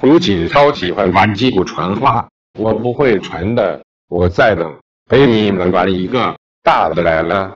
胡锦涛喜欢玩击鼓传话，我不会传的，我再等，给你们玩一个大的来了。